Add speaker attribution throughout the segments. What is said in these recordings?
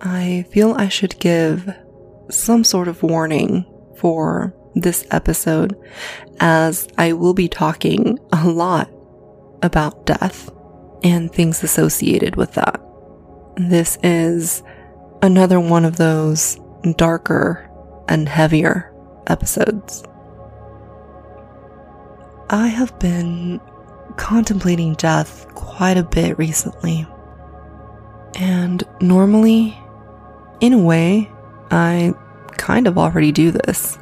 Speaker 1: I feel I should give some sort of warning for this episode as I will be talking a lot about death and things associated with that. This is another one of those darker and heavier episodes. I have been contemplating death quite a bit recently. And normally in a way, I kind of already do this.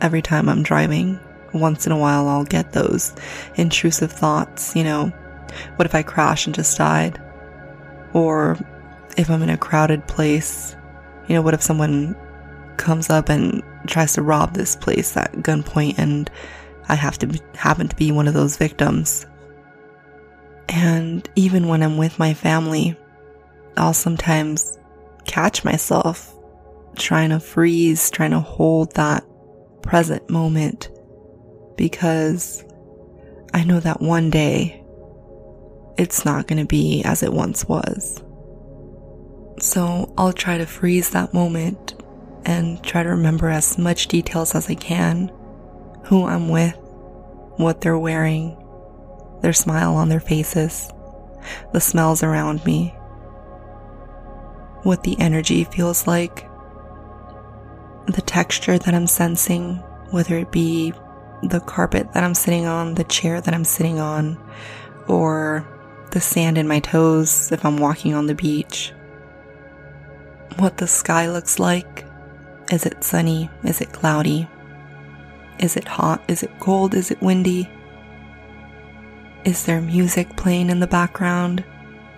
Speaker 1: Every time I'm driving, once in a while I'll get those intrusive thoughts, you know, what if I crash and just died? Or if I'm in a crowded place, you know, what if someone comes up and tries to rob this place at gunpoint and I have to happen to be one of those victims? And even when I'm with my family, I'll sometimes catch myself trying to freeze, trying to hold that present moment because I know that one day it's not going to be as it once was. So I'll try to freeze that moment and try to remember as much details as I can who I'm with, what they're wearing, their smile on their faces, the smells around me, what the energy feels like, the texture that I'm sensing, whether it be the carpet that I'm sitting on, the chair that I'm sitting on, or the sand in my toes if I'm walking on the beach. What the sky looks like. Is it sunny? Is it cloudy? Is it hot? Is it cold? Is it windy? Is there music playing in the background?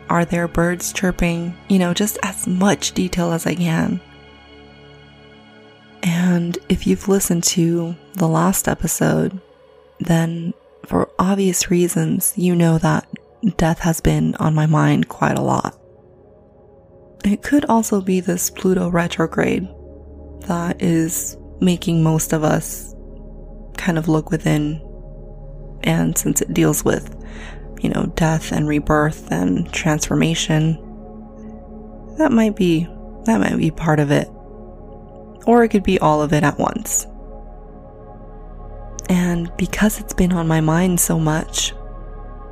Speaker 1: Are there birds chirping? You know, just as much detail as I can. And if you've listened to the last episode, then for obvious reasons, you know that death has been on my mind quite a lot. It could also be this Pluto retrograde that is making most of us kind of look within. And since it deals with you know, death and rebirth and transformation. That might be, that might be part of it. Or it could be all of it at once. And because it's been on my mind so much,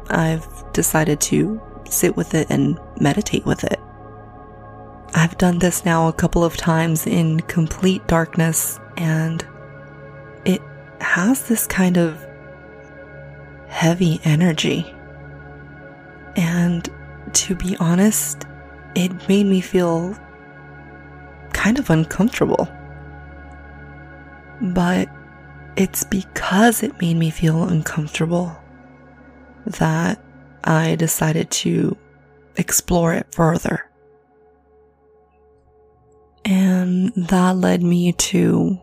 Speaker 1: I've decided to sit with it and meditate with it. I've done this now a couple of times in complete darkness, and it has this kind of heavy energy. To be honest, it made me feel kind of uncomfortable. But it's because it made me feel uncomfortable that I decided to explore it further. And that led me to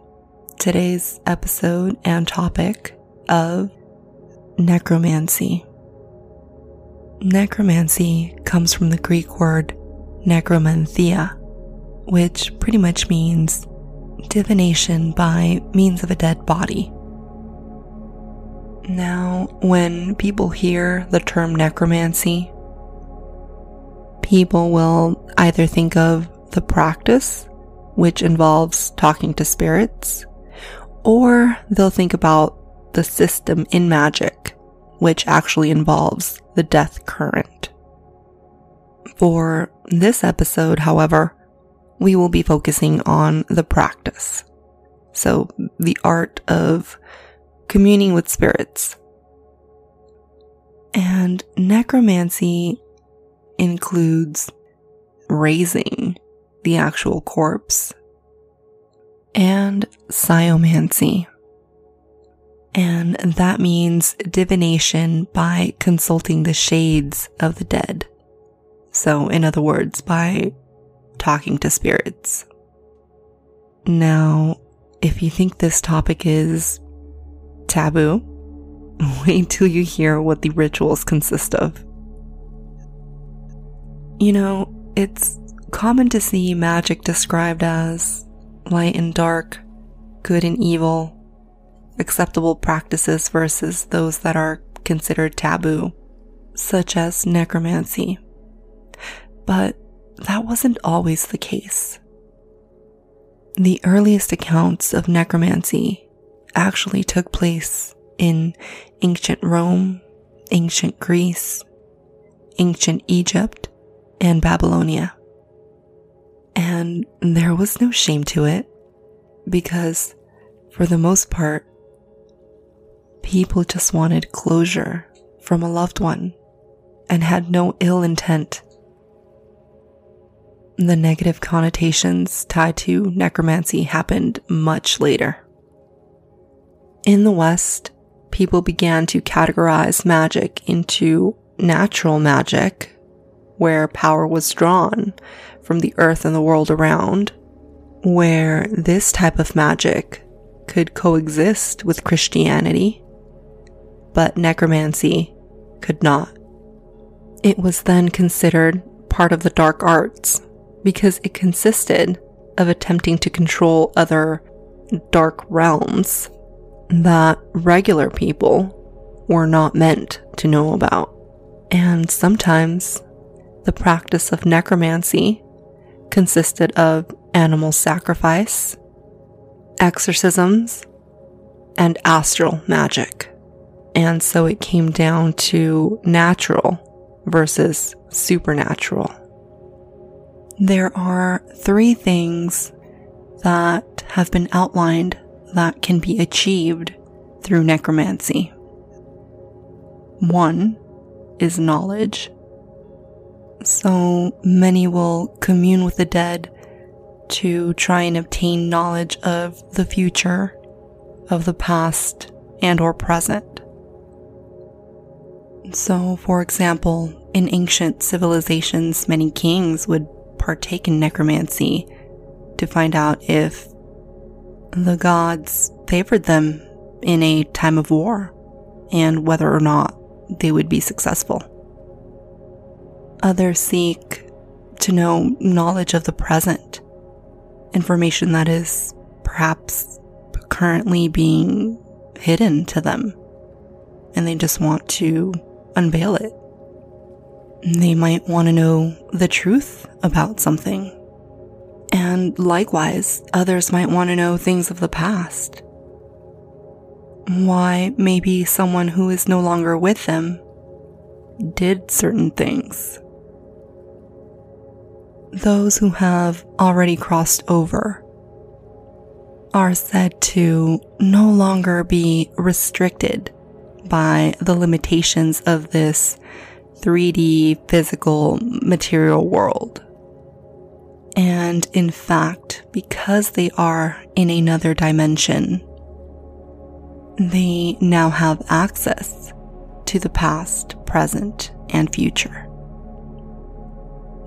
Speaker 1: today's episode and topic of necromancy. Necromancy comes from the Greek word necromanthia, which pretty much means divination by means of a dead body. Now, when people hear the term necromancy, people will either think of the practice, which involves talking to spirits, or they'll think about the system in magic, which actually involves the death current. For this episode, however, we will be focusing on the practice. So, the art of communing with spirits. And necromancy includes raising the actual corpse and sciomancy, and that means divination by consulting the shades of the dead. So, in other words, by talking to spirits. Now, if you think this topic is taboo, wait till you hear what the rituals consist of. You know, it's common to see magic described as light and dark, good and evil, acceptable practices versus those that are considered taboo, such as necromancy. But that wasn't always the case. The earliest accounts of necromancy actually took place in ancient Rome, ancient Greece, ancient Egypt, and Babylonia. And there was no shame to it because, for the most part, people just wanted closure from a loved one and had no ill intent the negative connotations tied to necromancy happened much later. In the West, people began to categorize magic into natural magic, where power was drawn from the earth and the world around, where this type of magic could coexist with Christianity, but necromancy could not. It was then considered part of the dark arts because it consisted of attempting to control other dark realms that regular people were not meant to know about. And sometimes the practice of necromancy consisted of animal sacrifice, exorcisms, and astral magic. And so it came down to natural versus supernatural. There are three things that have been outlined that can be achieved through necromancy. One is knowledge. So many will commune with the dead to try and obtain knowledge of the future, of the past, and or present. So, for example, in ancient civilizations, many kings would partake in necromancy to find out if the gods favored them in a time of war and whether or not they would be successful. Others seek to know knowledge of the present, information that is perhaps currently being hidden to them, and they just want to unveil it. They might want to know the truth about something. And likewise, others might want to know things of the past. Why maybe someone who is no longer with them did certain things. Those who have already crossed over are said to no longer be restricted by the limitations of this 3D physical material world. And in fact, because they are in another dimension, they now have access to the past, present, and future.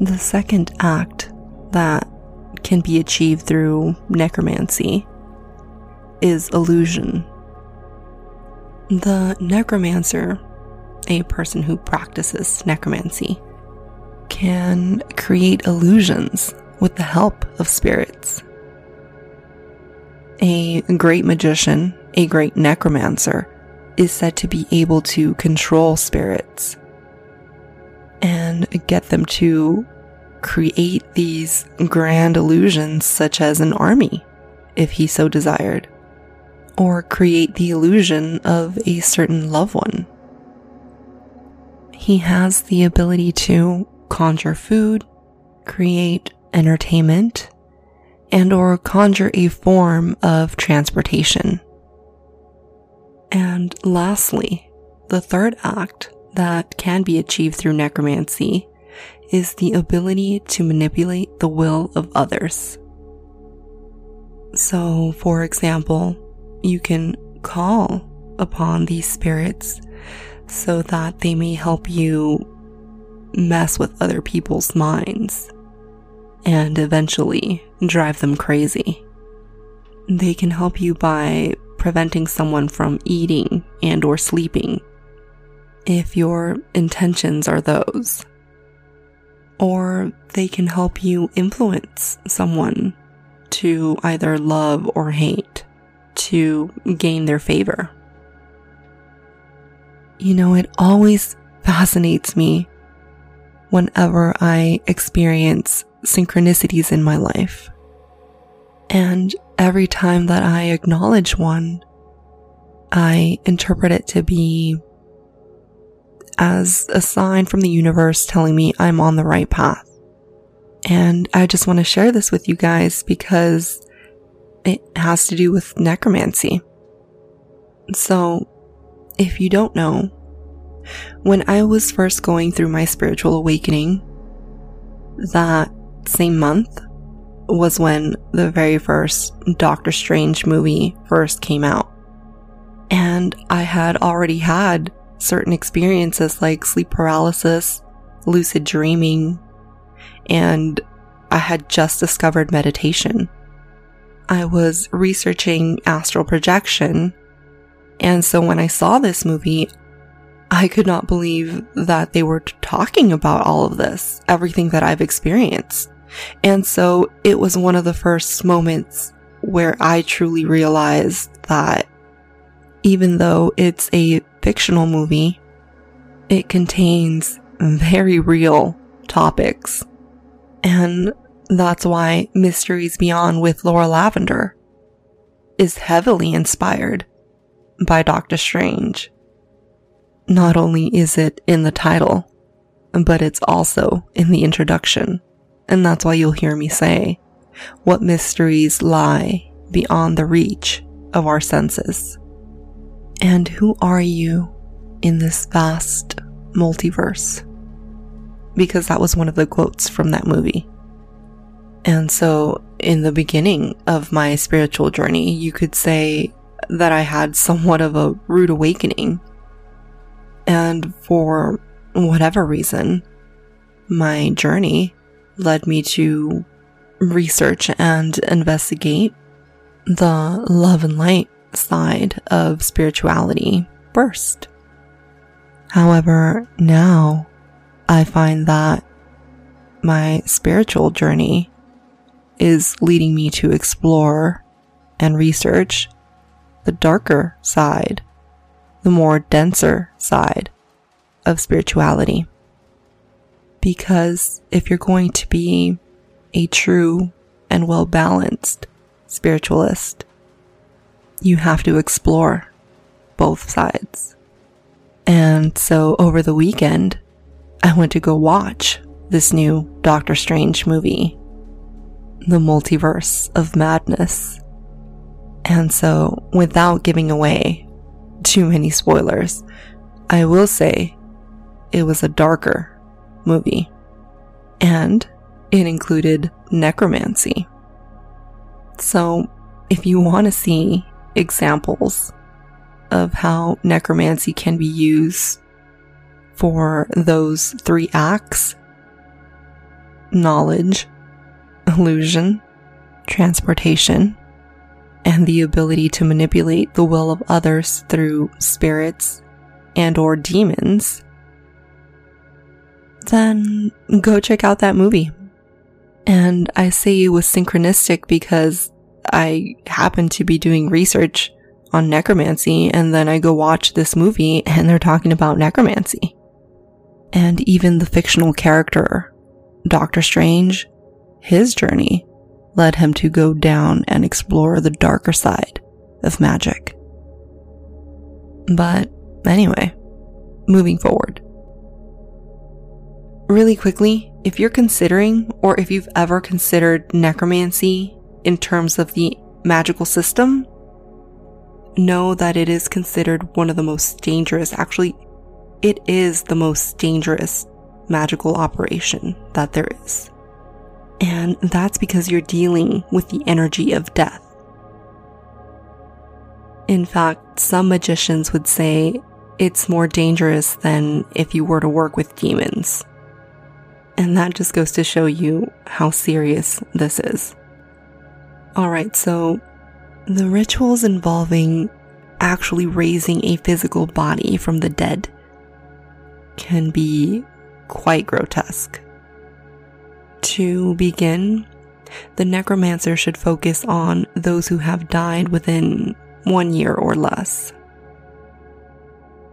Speaker 1: The second act that can be achieved through necromancy is illusion. The necromancer a person who practices necromancy can create illusions with the help of spirits. A great magician, a great necromancer, is said to be able to control spirits and get them to create these grand illusions, such as an army, if he so desired, or create the illusion of a certain loved one he has the ability to conjure food, create entertainment, and or conjure a form of transportation. And lastly, the third act that can be achieved through necromancy is the ability to manipulate the will of others. So, for example, you can call upon these spirits so that they may help you mess with other people's minds and eventually drive them crazy. They can help you by preventing someone from eating and or sleeping if your intentions are those. Or they can help you influence someone to either love or hate to gain their favor. You know, it always fascinates me whenever I experience synchronicities in my life. And every time that I acknowledge one, I interpret it to be as a sign from the universe telling me I'm on the right path. And I just want to share this with you guys because it has to do with necromancy. So, if you don't know, when I was first going through my spiritual awakening, that same month was when the very first Doctor Strange movie first came out. And I had already had certain experiences like sleep paralysis, lucid dreaming, and I had just discovered meditation. I was researching astral projection, and so when I saw this movie, I could not believe that they were talking about all of this, everything that I've experienced. And so it was one of the first moments where I truly realized that even though it's a fictional movie, it contains very real topics. And that's why Mysteries Beyond with Laura Lavender is heavily inspired by Doctor Strange. Not only is it in the title, but it's also in the introduction. And that's why you'll hear me say, what mysteries lie beyond the reach of our senses? And who are you in this vast multiverse? Because that was one of the quotes from that movie. And so, in the beginning of my spiritual journey, you could say that I had somewhat of a rude awakening. And for whatever reason, my journey led me to research and investigate the love and light side of spirituality first. However, now I find that my spiritual journey is leading me to explore and research the darker side, the more denser side of spirituality. Because if you're going to be a true and well balanced spiritualist, you have to explore both sides. And so over the weekend, I went to go watch this new Doctor Strange movie, The Multiverse of Madness. And so, without giving away too many spoilers, I will say it was a darker movie. And it included necromancy. So, if you want to see examples of how necromancy can be used for those three acts knowledge, illusion, transportation, and the ability to manipulate the will of others through spirits and or demons then go check out that movie. And I say it was synchronistic because I happened to be doing research on necromancy and then I go watch this movie and they're talking about necromancy. And even the fictional character, Doctor Strange, his journey led him to go down and explore the darker side of magic. But anyway, moving forward really quickly, if you're considering or if you've ever considered necromancy in terms of the magical system, know that it is considered one of the most dangerous, actually, it is the most dangerous magical operation that there is. And that's because you're dealing with the energy of death. In fact, some magicians would say it's more dangerous than if you were to work with demons And that just goes to show you how serious this is. Alright, so the rituals involving actually raising a physical body from the dead can be quite grotesque. To begin, the necromancer should focus on those who have died within one year or less.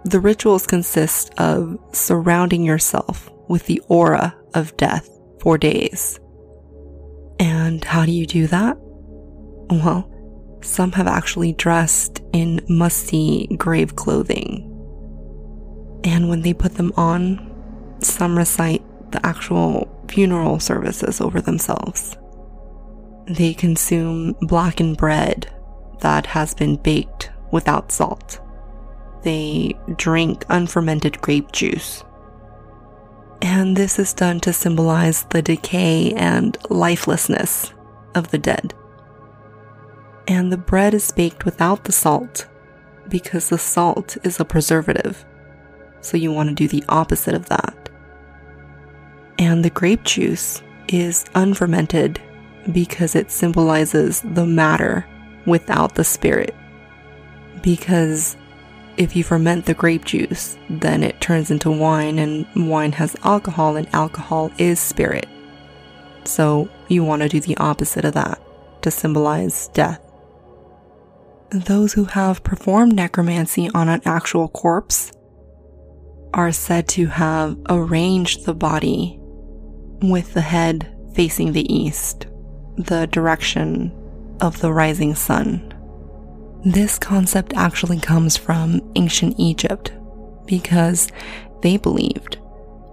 Speaker 1: The rituals consist of surrounding yourself with the aura of death for days. And how do you do that? Well, some have actually dressed in musty grave clothing. And when they put them on, some recite the actual funeral services over themselves. They consume blackened bread that has been baked without salt. They drink unfermented grape juice. And this is done to symbolize the decay and lifelessness of the dead. And the bread is baked without the salt because the salt is a preservative. So you want to do the opposite of that. And the grape juice is unfermented because it symbolizes the matter without the spirit. Because if you ferment the grape juice, then it turns into wine, and wine has alcohol, and alcohol is spirit. So you want to do the opposite of that to symbolize death. Those who have performed necromancy on an actual corpse are said to have arranged the body with the head facing the east, the direction of the rising sun. This concept actually comes from ancient Egypt because they believed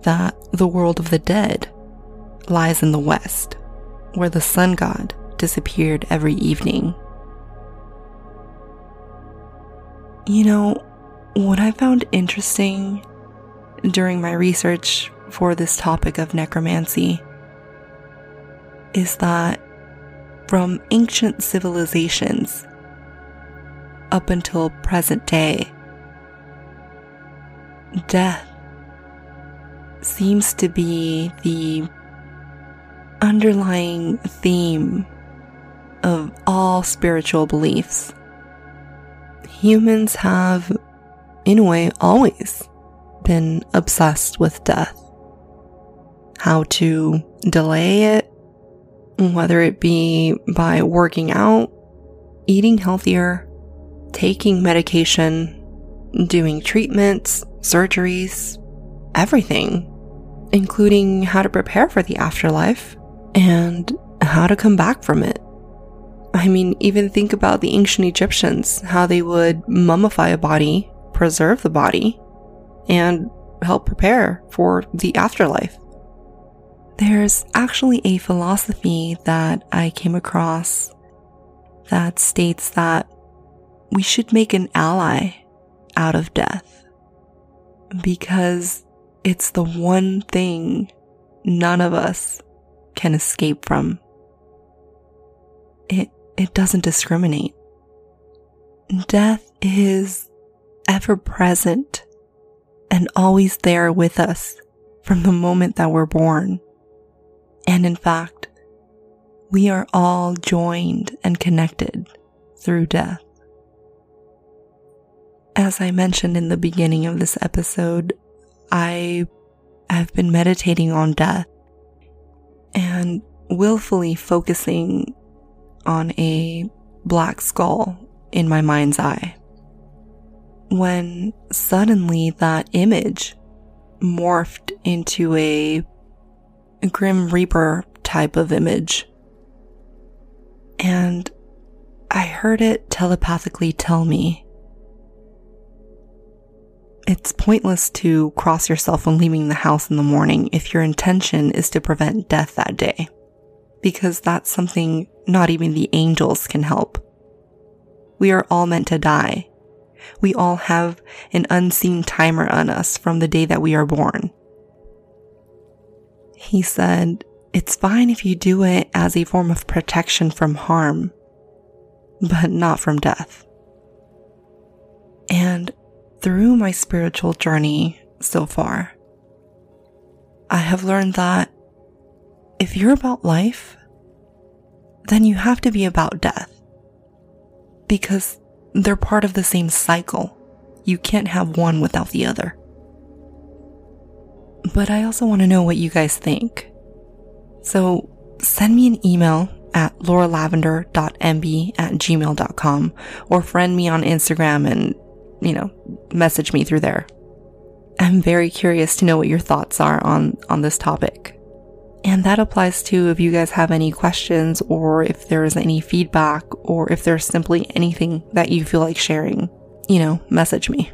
Speaker 1: that the world of the dead lies in the west, where the sun god disappeared every evening. You know, what I found interesting during my research for this topic of necromancy is that from ancient civilizations up until present day, death seems to be the underlying theme of all spiritual beliefs. Humans have, in a way, always been obsessed with death. How to delay it, whether it be by working out, eating healthier, taking medication, doing treatments, surgeries, everything, including how to prepare for the afterlife and how to come back from it. I mean, even think about the ancient Egyptians, how they would mummify a body, preserve the body, and help prepare for the afterlife. There's actually a philosophy that I came across that states that we should make an ally out of death because it's the one thing none of us can escape from. It, it doesn't discriminate. Death is ever present and always there with us from the moment that we're born. And in fact, we are all joined and connected through death. As I mentioned in the beginning of this episode, I have been meditating on death and willfully focusing on a black skull in my mind's eye. When suddenly that image morphed into a Grim Reaper type of image. And I heard it telepathically tell me it's pointless to cross yourself when leaving the house in the morning if your intention is to prevent death that day, because that's something not even the angels can help. We are all meant to die. We all have an unseen timer on us from the day that we are born. He said, It's fine if you do it as a form of protection from harm, but not from death. And through my spiritual journey so far, I have learned that if you're about life, then you have to be about death. Because they're part of the same cycle. You can't have one without the other. But I also want to know what you guys think. So send me an email at lauralavender.mb at gmail.com or friend me on Instagram and, you know, message me through there. I'm very curious to know what your thoughts are on, on this topic. And that applies to if you guys have any questions or if there's any feedback or if there's simply anything that you feel like sharing, you know, message me.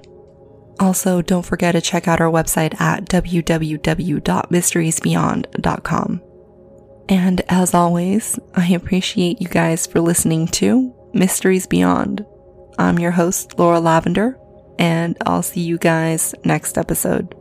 Speaker 1: Also, don't forget to check out our website at www.mysteriesbeyond.com. And as always, I appreciate you guys for listening to Mysteries Beyond. I'm your host, Laura Lavender, and I'll see you guys next episode.